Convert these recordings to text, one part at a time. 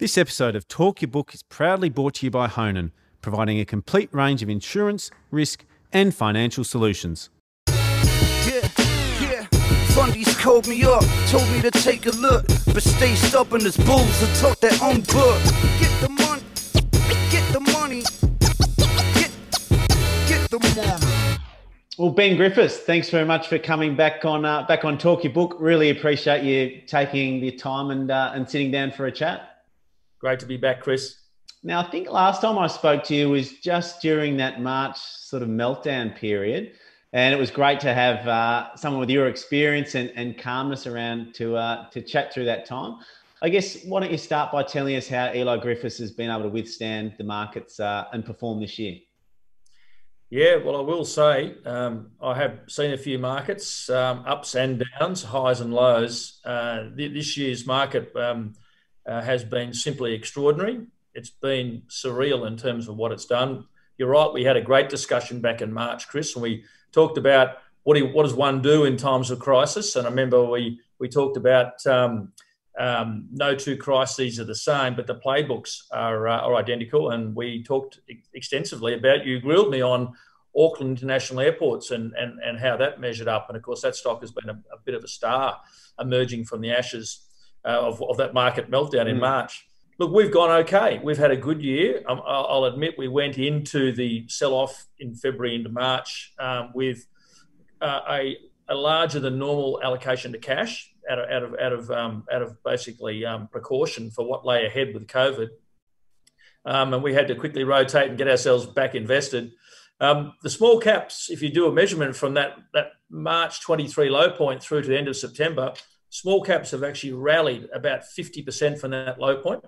This episode of Talk Your Book is proudly brought to you by Honan, providing a complete range of insurance, risk, and financial solutions. Yeah, yeah. Fundies called me up, told me to take a look, but stay stubborn as bulls and talk their own book. Get the money, get the money, get, get the money. Well, Ben Griffiths, thanks very much for coming back on uh, back on Talk Your Book. Really appreciate you taking the time and uh, and sitting down for a chat. Great to be back, Chris. Now, I think last time I spoke to you was just during that March sort of meltdown period. And it was great to have uh, someone with your experience and, and calmness around to, uh, to chat through that time. I guess, why don't you start by telling us how Eley Griffiths has been able to withstand the markets uh, and perform this year? Yeah, well, I will say um, I have seen a few markets, um, ups and downs, highs and lows. Uh, this year's market um, uh, has been simply extraordinary. It's been surreal in terms of what it's done. You're right. We had a great discussion back in March, Chris, and we talked about what, do, what does one do in times of crisis. And I remember we we talked about um, um, no two crises are the same, but the playbooks are uh, are identical. And we talked extensively about. You grilled me on Auckland International Airports and and and how that measured up. And of course, that stock has been a, a bit of a star emerging from the ashes uh, of, of that market meltdown in mm. March. Look, we've gone okay. We've had a good year. Um, I'll admit we went into the sell off in February into March um, with uh, a, a, larger than normal allocation to cash out of out of out of, um, out of basically um, precaution for what lay ahead with COVID, um, and we had to quickly rotate and get ourselves back invested. Um, the small caps, if you do a measurement from that that March 23 low point through to the end of September, Small caps have actually rallied about 50% from that low point.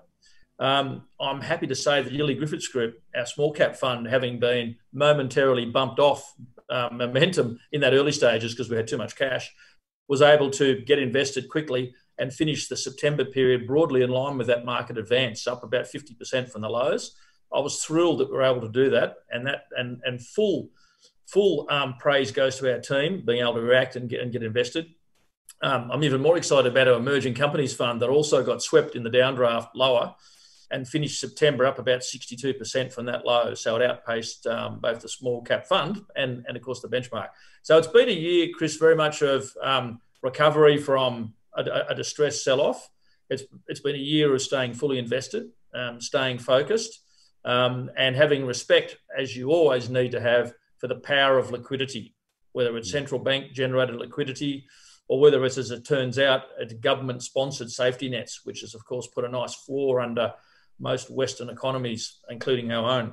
Um, I'm happy to say that Eley Griffiths Group, our small cap fund, having been momentarily bumped off uh, momentum in that early stages because we had too much cash, was able to get invested quickly and finish the September period broadly in line with that market advance, up about 50% from the lows. I was thrilled that we were able to do that, and that and and full full um, praise goes to our team being able to react and get and get invested. Um, I'm even more excited about our emerging companies fund that also got swept in the downdraft lower and finished September up about 62% from that low. So it outpaced um, both the small cap fund and, and, of course, the benchmark. So it's been a year, Chris, very much of um, recovery from a, a distressed sell off. It's, it's been a year of staying fully invested, um, staying focused, um, and having respect, as you always need to have, for the power of liquidity, whether it's mm. central bank generated liquidity or whether it's, as it turns out, government sponsored safety nets, which has, of course, put a nice floor under most Western economies, including our own.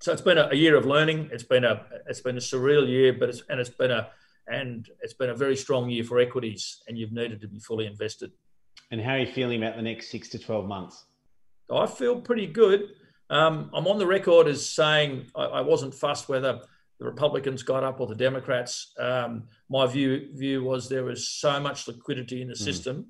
So it's been a, a year of learning. It's been a it's been a surreal year, but it's and it's been a and it's been a very strong year for equities, and you've needed to be fully invested. And how are you feeling about the next six to twelve months? I feel pretty good. Um, I'm on the record as saying I, I wasn't fussed whether the Republicans got up or the Democrats. Um, my view view was there was so much liquidity in the mm. system.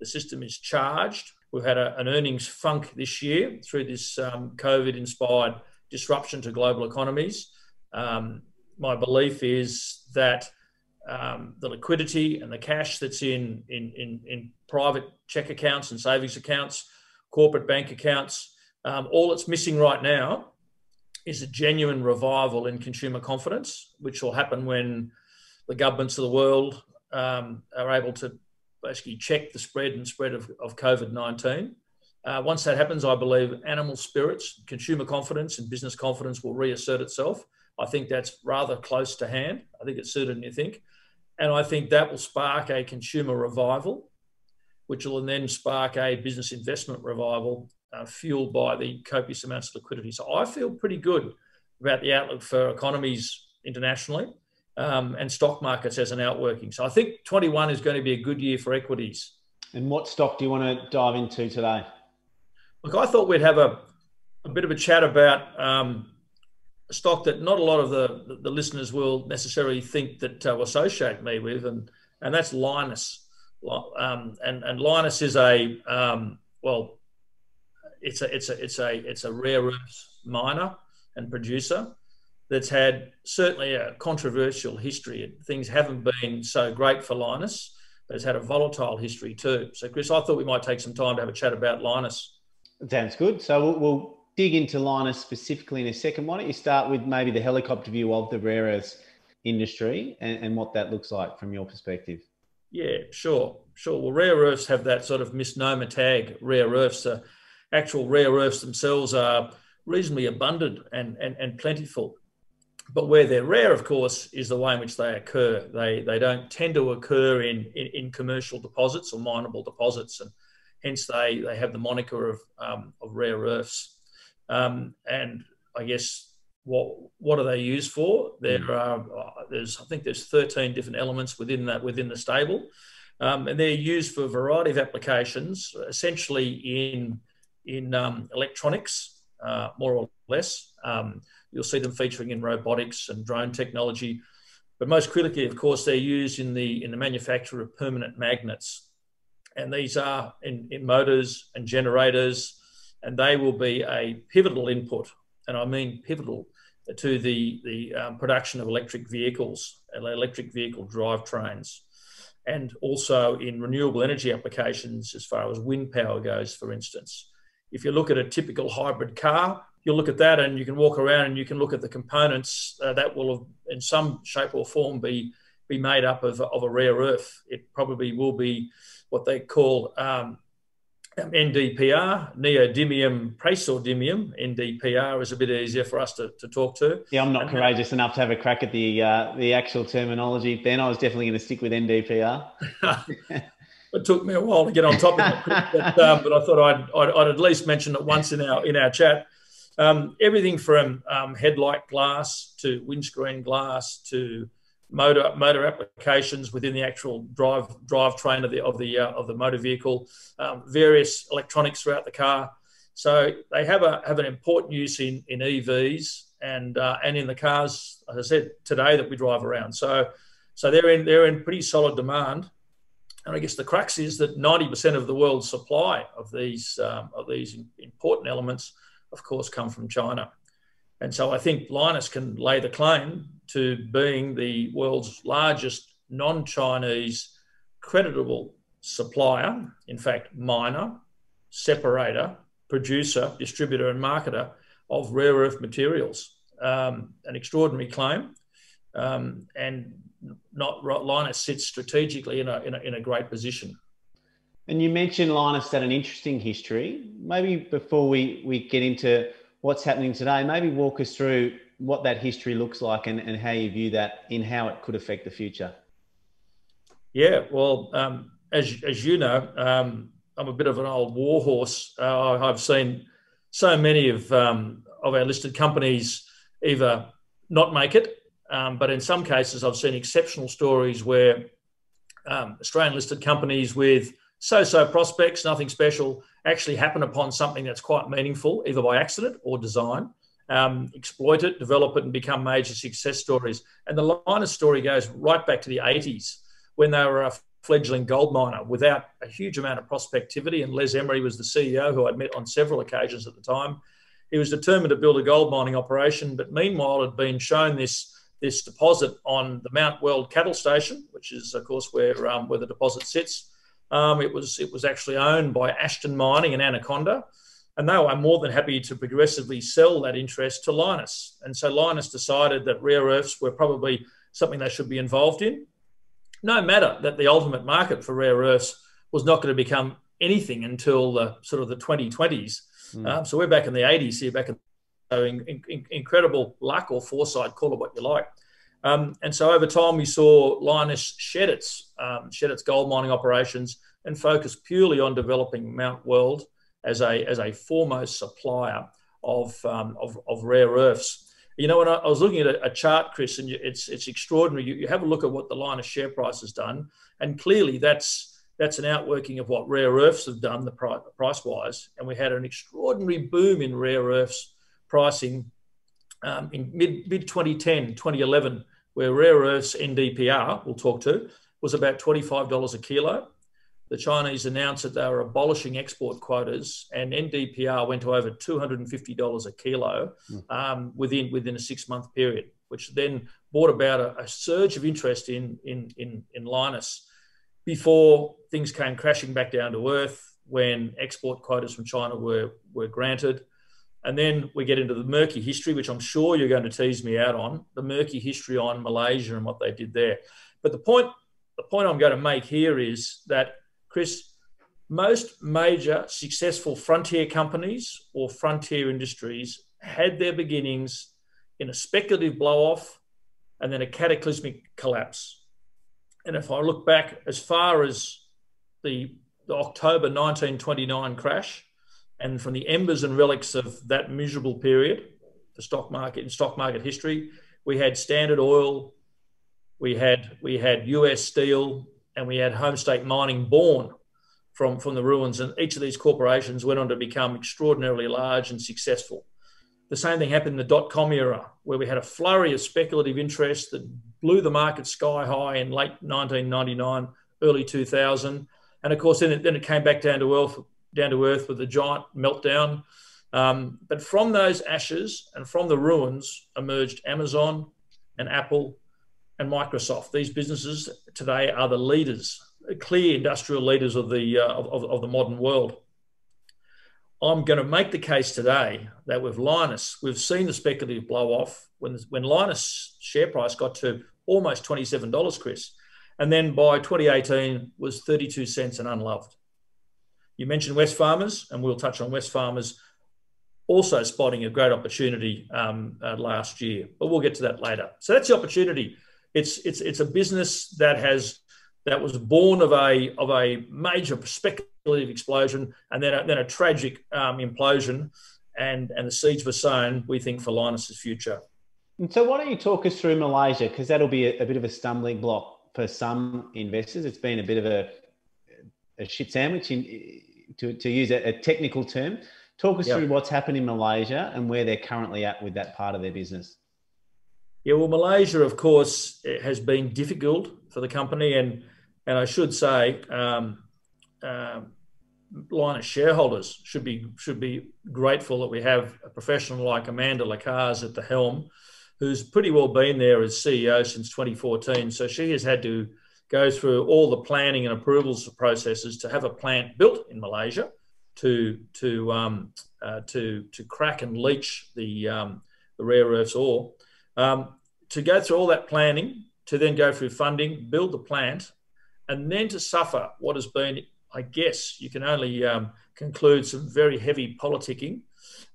The system is charged. We've had a, an earnings funk this year through this um, COVID inspired disruption to global economies. Um, my belief is that um, the liquidity and the cash that's in, in, in, in, private check accounts and savings accounts, corporate bank accounts, um, all it's missing right now is a genuine revival in consumer confidence, which will happen when the governments of the world um, are able to basically check the spread and spread of, of COVID 19. Uh, once that happens, I believe animal spirits, consumer confidence, and business confidence will reassert itself. I think that's rather close to hand. I think it's sooner than you think. And I think that will spark a consumer revival, which will then spark a business investment revival uh, fueled by the copious amounts of liquidity. So I feel pretty good about the outlook for economies internationally um, and stock markets as an outworking. So I think 21 is going to be a good year for equities. And what stock do you want to dive into today? Look, I thought we'd have a, a bit of a chat about um, a stock that not a lot of the, the listeners will necessarily think that uh, will associate me with, and, and that's Lynas. Um, and, and Lynas is a, um, well, it's a it's a it's a it's a rare earth miner and producer that's had certainly a controversial history. Things haven't been so great for Lynas, but it's had a volatile history too. So, Chris, I thought we might take some time to have a chat about Lynas. Sounds good. So we'll, we'll, dig into Lynas specifically in a second. Why don't you start with maybe the helicopter view of the rare earths industry and, and what that looks like from your perspective? Yeah, sure, sure. Well, rare earths have that sort of misnomer tag. Rare earths, uh, actual rare earths themselves are reasonably abundant and, and, and plentiful. But where they're rare, of course, is the way in which they occur. They, they don't tend to occur in, in, in commercial deposits or mineable deposits, and hence they, they have the moniker of, um, of rare earths. Um, and I guess what what are they used for? There hmm. are uh, there's I think there's 13 different elements within that within the stable, um, and they're used for a variety of applications, essentially in in um, electronics, uh, more or less. Um, you'll see them featuring in robotics and drone technology, but most critically, of course, they're used in the in the manufacture of permanent magnets, and these are in, in motors and generators, and they will be a pivotal input, and I mean pivotal to the, the um, production of electric vehicles, electric vehicle drivetrains, and also in renewable energy applications as far as wind power goes, for instance. If you look at a typical hybrid car, you'll look at that and you can walk around and you can look at the components uh, that will, have, in some shape or form, be be made up of, of a rare earth. It probably will be what they call um, NDPR, neodymium praseodymium, NDPR is a bit easier for us to, to talk to. Yeah, I'm not and courageous that, enough to have a crack at the uh, the actual terminology. Ben, I was definitely going to stick with NDPR. it took me a while to get on top of it, but, um, but I thought I'd, I'd, I'd, at least mention it once in our in our chat. Um, everything from um, headlight glass to windscreen glass to motor motor applications within the actual drive drivetrain of the of the uh, of the motor vehicle, um, various electronics throughout the car. So they have a have an important use in in EVs and uh, and in the cars, as I said today that we drive around. So so they're in they're in pretty solid demand. And I guess the crux is that 90% of the world's supply of these um, of these important elements, of course, come from China. And so I think Lynas can lay the claim to being the world's largest non Chinese creditable supplier, in fact, miner, separator, producer, distributor, and marketer of rare earth materials. Um, an extraordinary claim. Um, and not Lynas sits strategically in a, in a, in a great position. And you mentioned Lynas had an interesting history. Maybe before we, we get into what's happening today, maybe walk us through what that history looks like and, and how you view that in how it could affect the future. Yeah, well, um, as, as you know, um, I'm a bit of an old warhorse. Uh, I've seen so many of, um, of our listed companies either not make it, um, but in some cases, I've seen exceptional stories where um, Australian listed companies with so so prospects, nothing special, actually happen upon something that's quite meaningful, either by accident or design um, exploit it, develop it, and become major success stories. And the Lynas story goes right back to the 80s when they were a fledgling gold miner without a huge amount of prospectivity. And Les Emery was the CEO who I'd met on several occasions at the time. He was determined to build a gold mining operation, but meanwhile had been shown this this deposit on the Mount Weld cattle station, which is of course where um, where the deposit sits. Um, it was it was actually owned by Ashton Mining and Anaconda and they were more than happy to progressively sell that interest to Lynas. And so Lynas decided that rare earths were probably something they should be involved in, no matter that the ultimate market for rare earths was not going to become anything until the sort of the 2020s. Mm. Um, so we're back in the 80s here, back in, so in, in, incredible luck or foresight, call it what you like. Um, and so over time, we saw Lynas shed its, um, shed its gold mining operations and focus purely on developing Mount Weld as a as a foremost supplier of um, of, of, rare earths. You know, when I, was looking at a, a, chart, Chris, and it's it's extraordinary. You, you, have a look at what the Lynas share price has done, and clearly that's that's an outworking of what rare earths have done, the price wise. And we had an extraordinary boom in rare earths pricing um, in mid mid 2010, 2011, where rare earths NDPR, we'll talk to, was about $25 a kilo the Chinese announced that they were abolishing export quotas, and NDPR went to over $250 a kilo hmm. um, within within a six month period, which then brought about a, a, surge of interest in in in, in Lynas. Before things came crashing back down to earth, when export quotas from China were, were granted. And then we get into the murky history, which I'm sure you're going to tease me out on the murky history on Malaysia and what they did there. But the point, the point I'm going to make here is that, Chris, most major successful frontier companies or frontier industries had their beginnings in a speculative blow off and then a cataclysmic collapse. And if I look back as far as the, the October 1929 crash, and from the embers and relics of that miserable period, the stock market in stock market history, we had Standard Oil, we had we had US Steel, and we had Homestake Mining born from from the ruins. And each of these corporations went on to become extraordinarily large and successful. The same thing happened in the dot com era, where we had a flurry of speculative interest that blew the market sky high in late 1999, early 2000. And of course, then it, then it came back down to earth, down to earth with a giant meltdown. Um, but from those ashes and from the ruins emerged Amazon and Apple and Microsoft. These businesses today are the leaders, clear industrial leaders of the, uh, of, of the modern world. I'm going to make the case today that with Lynas, we've seen the speculative blow off when, when Lynas share price got to almost $27, Chris. And then by 2018 was 32 cents and unloved. You mentioned Wesfarmers, and we'll touch on Wesfarmers also spotting a great opportunity um, uh, last year, but we'll get to that later. So that's the opportunity. It's, it's, it's a business that has that was born of a of a major speculative explosion and then a, then a tragic um, implosion, and and the seeds were sown. We think for Lynas's future. And so, why don't you talk us through Malaysia? Because that'll be a, a, bit of a stumbling block for some investors. It's been a bit of a a shit sandwich, in, to to use a, a technical term. Talk us yep. through what's happened in Malaysia and where they're currently at with that part of their business. Yeah, well, Malaysia, of course, has been difficult for the company, and and I should say, um, uh, Lynas shareholders should be should be grateful that we have a professional like Amanda Lacaze at the helm, who's pretty well been there as CEO since 2014. So she has had to go through all the planning and approvals processes to have a plant built in Malaysia to to um, uh, to to crack and leach the um, the rare earths ore. Um, to go through all that planning, to then go through funding, build the plant, and then to suffer what has been, I guess, you can only um, conclude some very heavy politicking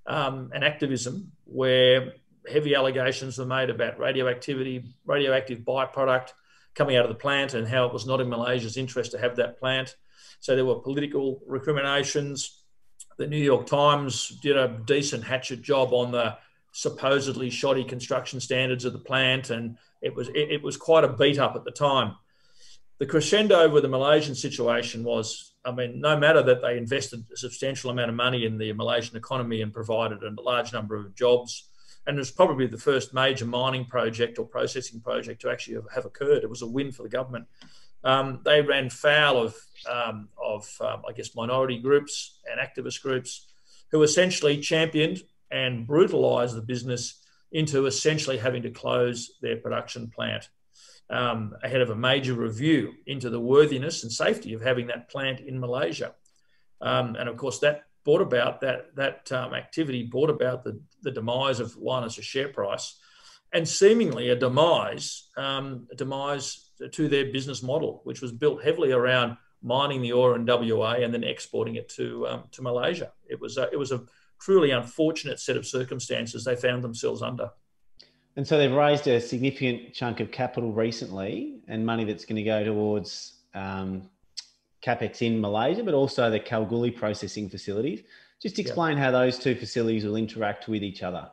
um, and activism where heavy allegations were made about radioactivity, radioactive byproduct coming out of the plant, and how it was not in Malaysia's interest to have that plant. So there were political recriminations. The New York Times did a decent hatchet job on the supposedly shoddy construction standards of the plant, and it was it, it was quite a beat up at the time the crescendo with the Malaysian situation was, I mean, no matter that they invested a substantial amount of money in the Malaysian economy and provided a large number of jobs, and it was probably the first major mining project or processing project to actually have occurred. It was a win for the government. Um, they ran foul of, um, of um, I guess, minority groups and activist groups who essentially championed and brutalised the business into essentially having to close their production plant um, ahead of a major review into the worthiness and safety of having that plant in Malaysia. Um, and of course, that brought about that that um, activity brought about the, the demise of Lynas' share price, and seemingly a demise um, a demise to their business model, which was built heavily around mining the ore in WA and then exporting it to um, to Malaysia. It was a, it was a truly unfortunate set of circumstances they found themselves under. And so they've raised a significant chunk of capital recently and money that's going to go towards um, capex in Malaysia, but also the Kalgoorlie processing facilities. Just explain how those two facilities will interact with each other.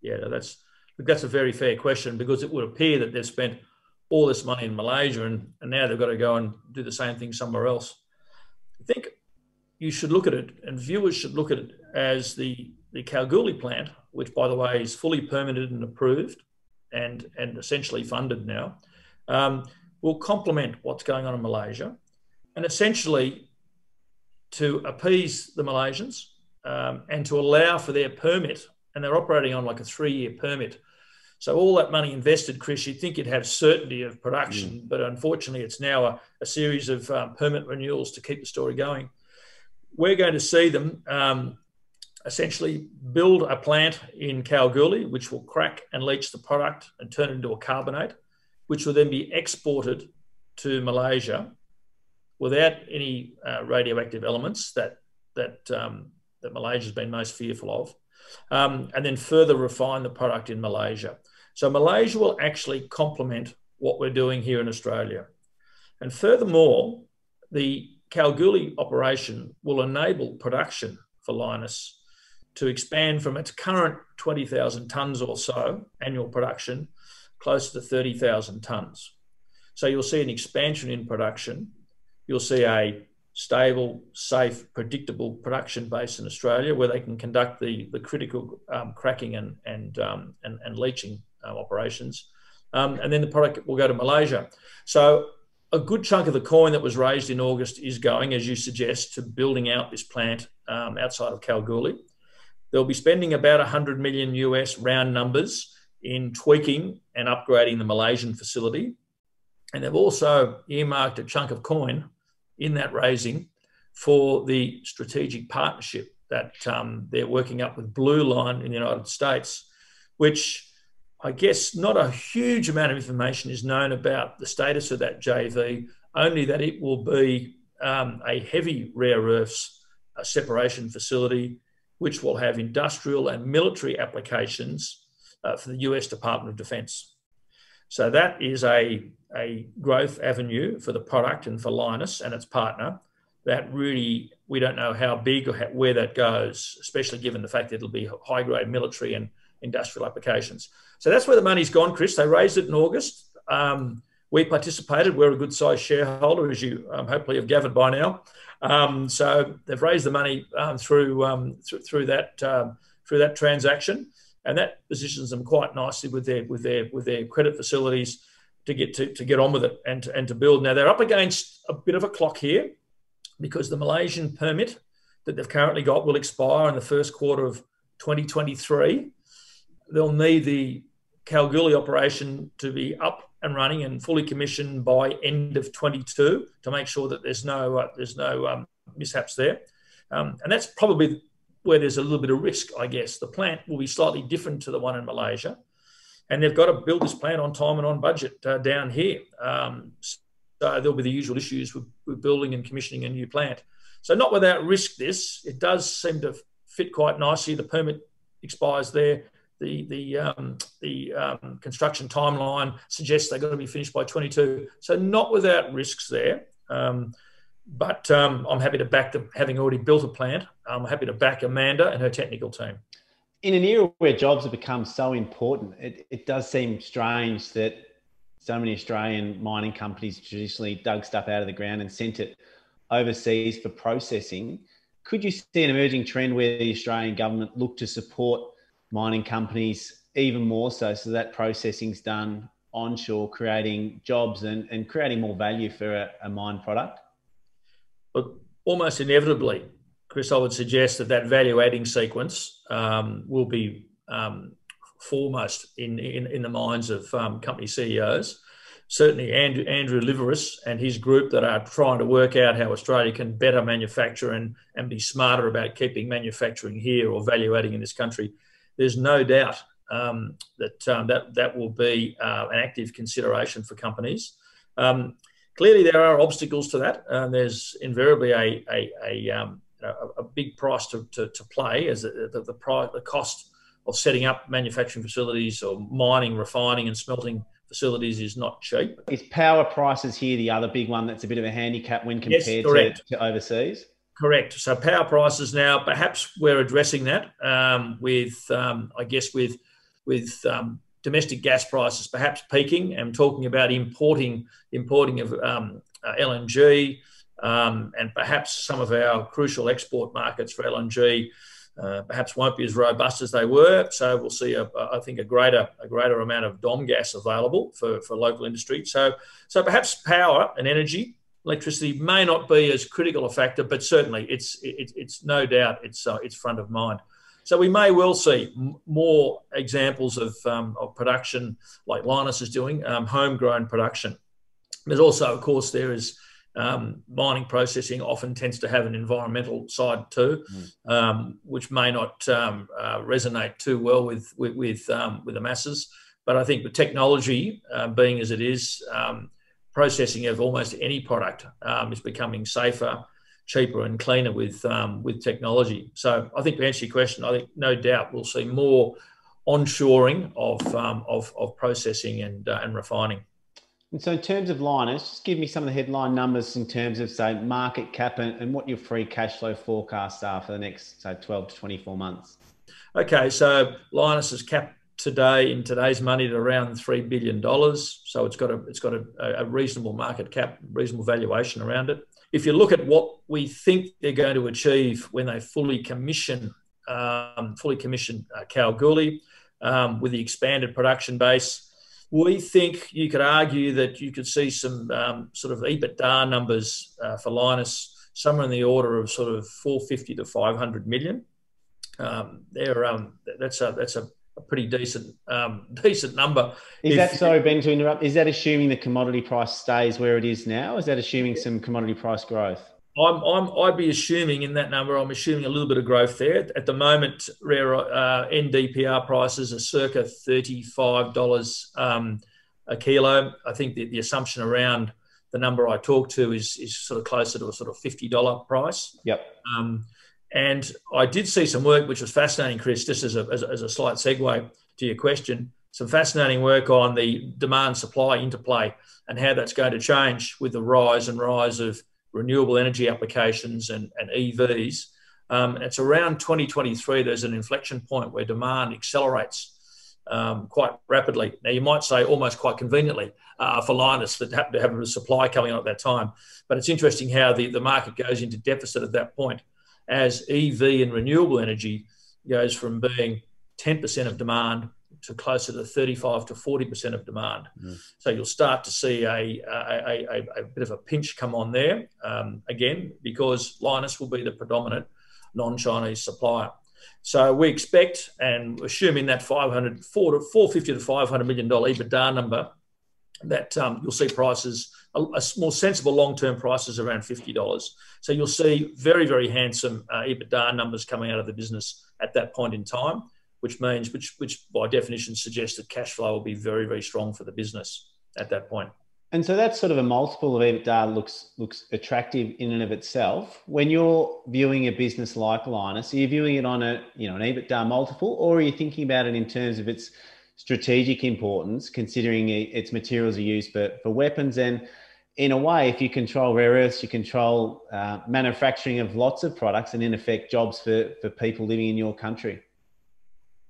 Yeah, that's that's a very fair question because it would appear that they've spent all this money in Malaysia and, and now they've got to go and do the same thing somewhere else. I think you should look at it, and viewers should look at it as the the Kalgoorlie plant, which by the way is fully permitted and approved and, and essentially funded now, um, will complement what's going on in Malaysia and essentially to appease the Malaysians um, and to allow for their permit. And they're operating on like a three year permit. So all that money invested, Chris, you'd think you'd have certainty of production, mm. but unfortunately, it's now a, a series of um, permit renewals to keep the story going we're going to see them um, essentially build a plant in Kalgoorlie, which will crack and leach the product and turn it into a carbonate, which will then be exported to Malaysia without any uh, radioactive elements that that um, that Malaysia has been most fearful of, um, and then further refine the product in Malaysia. So Malaysia will actually complement what we're doing here in Australia, and furthermore, the Kalgoorlie operation will enable production for Lynas to expand from its current 20,000 tonnes or so annual production close to 30,000 tonnes. So you'll see an expansion in production. You'll see a stable, safe, predictable production base in Australia where they can conduct the, the critical um, cracking and, and, um, and, and, leaching uh, operations. Um, and then the product will go to Malaysia. So a good chunk of the coin that was raised in August is going, as you suggest, to building out this plant um, outside of Kalgoorlie. They'll be spending about 100 million US round numbers in tweaking and upgrading the Malaysian facility. And they've also earmarked a chunk of coin in that raising for the strategic partnership that um, they're working up with Blue Line in the United States, which I guess not a huge amount of information is known about the status of that JV, only that it will be um, a heavy rare earths uh, separation facility which will have industrial and military applications uh, for the US Department of Defense. So that is a, a growth avenue for the product and for Lynas and its partner that really we don't know how big or where that goes, especially given the fact that it'll be high grade military and industrial applications. So that's where the money's gone, Chris. They raised it in August. Um, we participated. We're a good sized shareholder, as you um, hopefully have gathered by now. Um, so they've raised the money through, through, that through that transaction, and that positions them quite nicely with their with their with their credit facilities to get to, to get on with it and to, and to build. Now they're up against a bit of a clock here because the Malaysian permit that they've currently got will expire in the first quarter of 2023. They'll need the Kalgoorlie operation to be up and running and fully commissioned by end of 22 to make sure that there's no uh, there's no um, mishaps there. Um, and that's probably where there's a little bit of risk, I guess. The plant will be slightly different to the one in Malaysia, and they've got to build this plant on time and on budget uh, down here. Um, so there'll be the usual issues with, with building and commissioning a new plant. So not without risk. This it does seem to fit quite nicely. The permit expires there the the um, the um, construction timeline suggests they've got to be finished by 22. So not without risks there. Um, but um, I'm happy to back them, having already built a plant. I'm happy to back Amanda and her technical team. In an era where jobs have become so important, it, it does seem strange that so many Australian mining companies traditionally dug stuff out of the ground and sent it overseas for processing. Could you see an emerging trend where the Australian government look to support mining companies even more so, so that processing's done onshore, creating jobs and, and creating more value for a, a mine product? But almost inevitably, Chris, I would suggest that that value adding sequence um, will be um, foremost in, in, in, the minds of um, company CEOs. Certainly, Andrew, Andrew Liveris and his group that are trying to work out how Australia can better manufacture and, and be smarter about keeping manufacturing here or value adding in this country there's no doubt um, that um, that that will be uh, an active consideration for companies. Um, clearly, there are obstacles to that. and there's invariably a a, a, um, a, a big price to, to, to play as the the, the, price, the cost of setting up manufacturing facilities or mining, refining, and smelting facilities is not cheap. Is power prices here the other big one that's a bit of a handicap when compared yes, to, to overseas? Correct. So power prices now, perhaps we're addressing that um, with, um, I guess, with with um, domestic gas prices perhaps peaking and talking about importing importing of um, uh, LNG um, and perhaps some of our crucial export markets for LNG. Uh, perhaps won't be as robust as they were, so we'll see. A, I think a greater a greater amount of DOM gas available for, for local industry. So so perhaps power and energy electricity may not be as critical a factor, but certainly it's it, it's no doubt it's uh, it's front of mind. So we may well see m- more examples of, um, of production like Lynas is doing, um, homegrown production. There's also, of course, there is um, mining processing often tends to have an environmental side too, mm. um, which may not um, uh, resonate too well with with with, um, with, the masses. But I think the technology, uh, being as it is, um, processing of almost any product um, is becoming safer, cheaper, and cleaner with with technology. So I think to answer your question, I think no doubt we'll see more onshoring of of, of processing and uh, and refining. And so, in terms of Lynas, just give me some of the headline numbers in terms of, say, market cap and, and what your free cash flow forecasts are for the next, say, 12 to 24 months. Okay, so Lynas is capped today in today's money at around three billion dollars. So it's got a it's got a, a, reasonable market cap, reasonable valuation around it. If you look at what we think they're going to achieve when they fully commission um, fully commission uh, Kalgoorlie um, with the expanded production base, we think you could argue that you could see some um, sort of EBITDA numbers uh, for Lynas somewhere in the order of sort of 450 to 500 million. Um, there, um, that's a that's a, a pretty decent um, decent number. Is if, that sorry, Ben, to interrupt? Is that assuming the commodity price stays where it is now? Is that assuming some commodity price growth? I'm, I'm, I'd be assuming in that number, I'm assuming a little bit of growth there. At the moment, rare uh, NdPr prices are circa $35 um, a kilo. I think the, the assumption around the number I talked to is, is sort of closer to a sort of $50 price. Yep. Um, and I did see some work which was fascinating, Chris, just as a, as a, as a slight segue to your question. Some fascinating work on the demand supply interplay and how that's going to change with the rise and rise of renewable energy applications and, and EVs. Um, it's around 2023, there's an inflection point where demand accelerates um, quite rapidly. Now, you might say almost quite conveniently uh, for Lynas that happened to have a supply coming on at that time. But it's interesting how the, the market goes into deficit at that point as EV and renewable energy goes from being 10% of demand to closer to 35 to 40% of demand. Mm. So you'll start to see a, a, a, a, bit of a pinch come on there um, again because Lynas will be the predominant non-Chinese supplier. So we expect and assuming that 500, 450 to 500 million dollar EBITDA number, that um, you'll see prices a, a more sensible long-term prices around fifty dollars. So you'll see very very handsome uh, EBITDA numbers coming out of the business at that point in time which means which which by definition suggests that cash flow will be very very strong for the business at that point. And so that's sort of a multiple of EBITDA looks looks attractive in and of itself. When you're viewing a business like Lynas, are you viewing it on a you know an EBITDA multiple, or are you thinking about it in terms of its strategic importance, considering its materials are used for, for weapons and in a way, if you control rare earths, you control uh, manufacturing of lots of products and in effect jobs for, for people living in your country.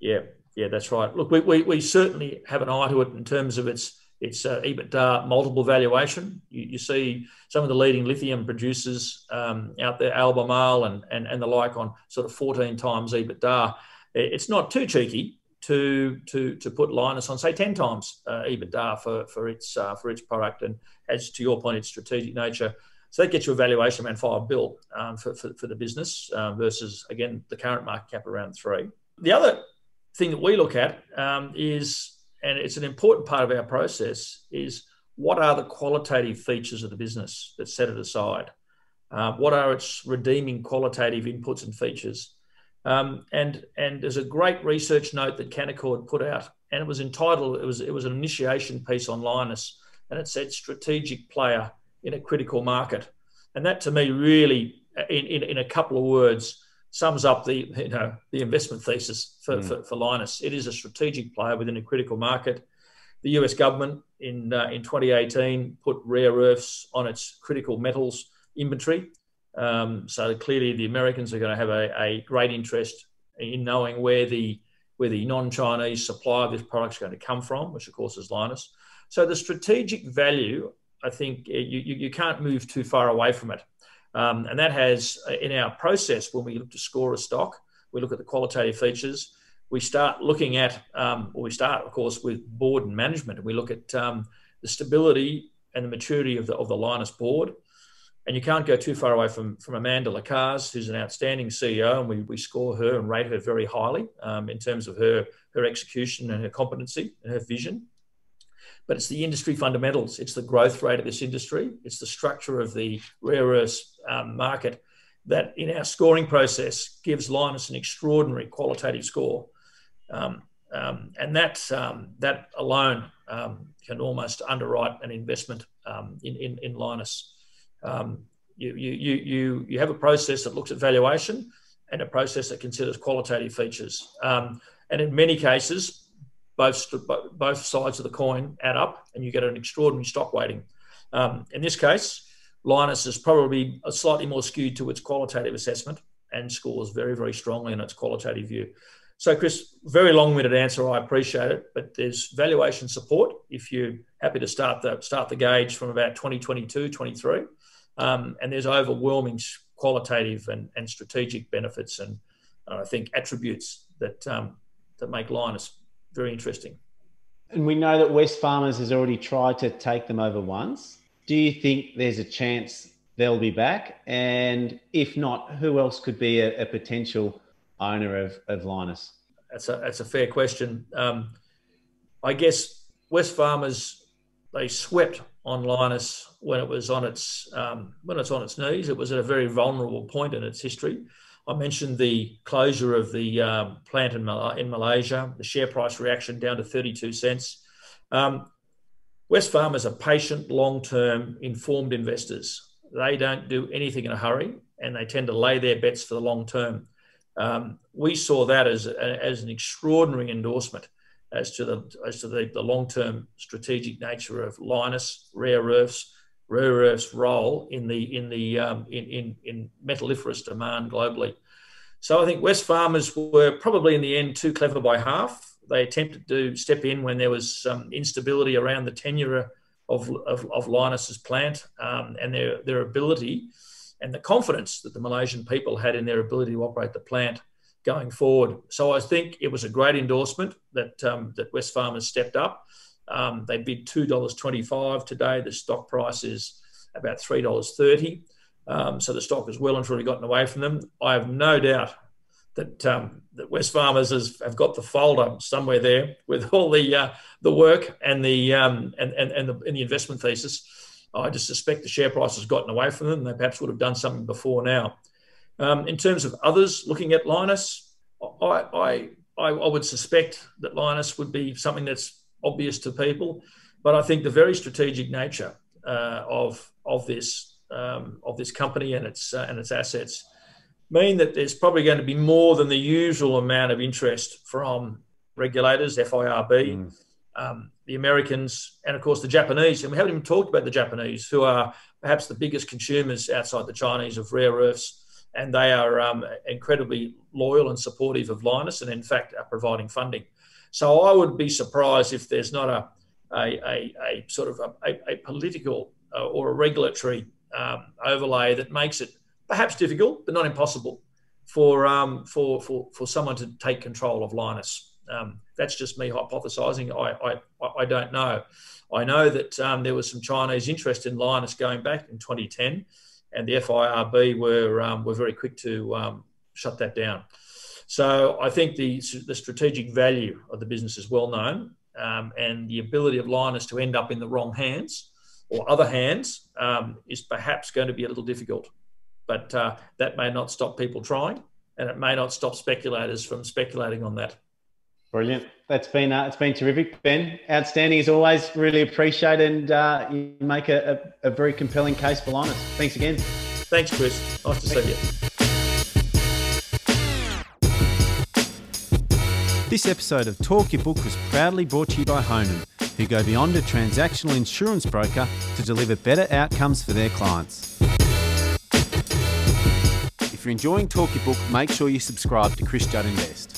Yeah, yeah, that's right. Look, we, we, we certainly have an eye to it in terms of its its uh, EBITDA multiple valuation. You, you, see some of the leading lithium producers um, out there, Albemarle and, and, and the like, on sort of 14 times EBITDA. It's not too cheeky to to to put Lynas on say 10 times uh, EBITDA for for its uh, for its product, and as to your point, its strategic nature. So that gets you a valuation around five bill um, for, for, for, the business uh, versus again the current market cap around three. The other thing that we look at um, is, and it's an important part of our process, is what are the qualitative features of the business that set it aside? Uh, what are its redeeming qualitative inputs and features? Um, and and there's a great research note that Canaccord put out, and it was entitled it was it was an initiation piece on Lynas, and it said strategic player in a critical market, and that to me really, in in, in a couple of words, sums up the you know the investment thesis for, mm. for, for, Lynas. It is a strategic player within a critical market. The US government in uh, in 2018 put rare earths on its critical metals inventory. Um, so clearly, the Americans are going to have a, a, great interest in knowing where the where the non-Chinese supply of this product is going to come from, which of course is Lynas. So the strategic value, I think, you, you, you can't move too far away from it. Um, and that has, uh, in our process, when we look to score a stock, we look at the qualitative features. We start looking at, um, well, we start, of course, with board and management, we look at um, the stability and the maturity of the, of the Lynas board. And you can't go too far away from, from Amanda Lacaze, who's an outstanding CEO, and we, we score her and rate her very highly um, in terms of her, her execution and her competency and her vision. but it's the industry fundamentals. It's the growth rate of this industry. It's the structure of the rare earths um, market that, in our scoring process, gives Lynas an extraordinary qualitative score. Um, um, and that um, that alone um, can almost underwrite an investment um, in, in, in. Um, you, you, you, you have a process that looks at valuation and a process that considers qualitative features. Um, and in many cases, both, both sides of the coin add up and you get an extraordinary stock weighting. in this case, Lynas is probably slightly more skewed to its qualitative assessment and scores very, very strongly in its qualitative view. So, Chris, very long-winded answer. I appreciate it, but there's valuation support if you're happy to start the start the gauge from about 2022, 23, um, and there's overwhelming qualitative and, and strategic benefits and uh, I think attributes that um, that make Lynas very interesting. And we know that Wesfarmers has already tried to take them over once. Do you think there's a chance they'll be back? And if not, who else could be a, a potential owner of, of Lynas? That's a, that's a fair question. Um, I guess Wesfarmers, they swept on Lynas when it was on its um, when it's on its knees. It was at a very vulnerable point in its history. I mentioned the closure of the um, plant in, Mal- in, Malaysia, the share price reaction down to 32 cents. Um, Wesfarmers are patient, long-term, informed investors. They don't do anything in a hurry, and they tend to lay their bets for the long term. Um, we saw that as, as an extraordinary endorsement as to the, as to the, the long term strategic nature of Lynas, rare earths, rare earths role in the, in, the, um, in, in, in metalliferous demand globally. So I think Wesfarmers were probably in the end too clever by half. They attempted to step in when there was some instability around the tenure of, of, of Lynas's plant um, and their, their ability and the confidence that the Malaysian people had in their ability to operate the plant going forward. So I think it was a great endorsement that um, that Wesfarmers stepped up. Um, they bid two dollars twenty-five today. The stock price is about three dollars thirty. Um, so the stock has well and truly gotten away from them. I have no doubt that um, that Wesfarmers has have got the folder somewhere there with all the uh, the work and the um, and and and the, and the investment thesis I just suspect the share price has gotten away from them. They perhaps would have done something before now. Um, in terms of others looking at Lynas, I, I, I, would suspect that Lynas would be something that's obvious to people, but I think the very strategic nature uh, of of this um, of this company and its uh, and its assets mean that there's probably going to be more than the usual amount of interest from regulators, FIRB, mm um, the Americans, and of course the Japanese. And we haven't even talked about the Japanese, who are perhaps the biggest consumers outside the Chinese of rare earths. And they are um, incredibly loyal and supportive of Lynas, and in fact are providing funding. So I would be surprised if there's not a, a, a, a sort of a, a political uh, or a regulatory um, overlay that makes it perhaps difficult, but not impossible, for, um, for, for, for someone to take control of Lynas. Um, that's just me hypothesising. I, I, I don't know. I know that um, there was some Chinese interest in Lynas going back in 2010, and the FIRB were um, were very quick to um, shut that down. So I think the the strategic value of the business is well known, um, and the ability of Lynas to end up in the wrong hands or other hands is perhaps going to be a little difficult. But uh, that may not stop people trying, and it may not stop speculators from speculating on that. Brilliant. That's been uh, it's been terrific, Ben. Outstanding as always. Really appreciate it, and uh, you make a, a, a, very compelling case for Lynas. Thanks again. Thanks, Chris. Nice to see you. This episode of Talk Your Book was proudly brought to you by Honan, who go beyond a transactional insurance broker to deliver better outcomes for their clients. You're enjoying Talk Your Book, make sure you subscribe to Chris Judd Invest.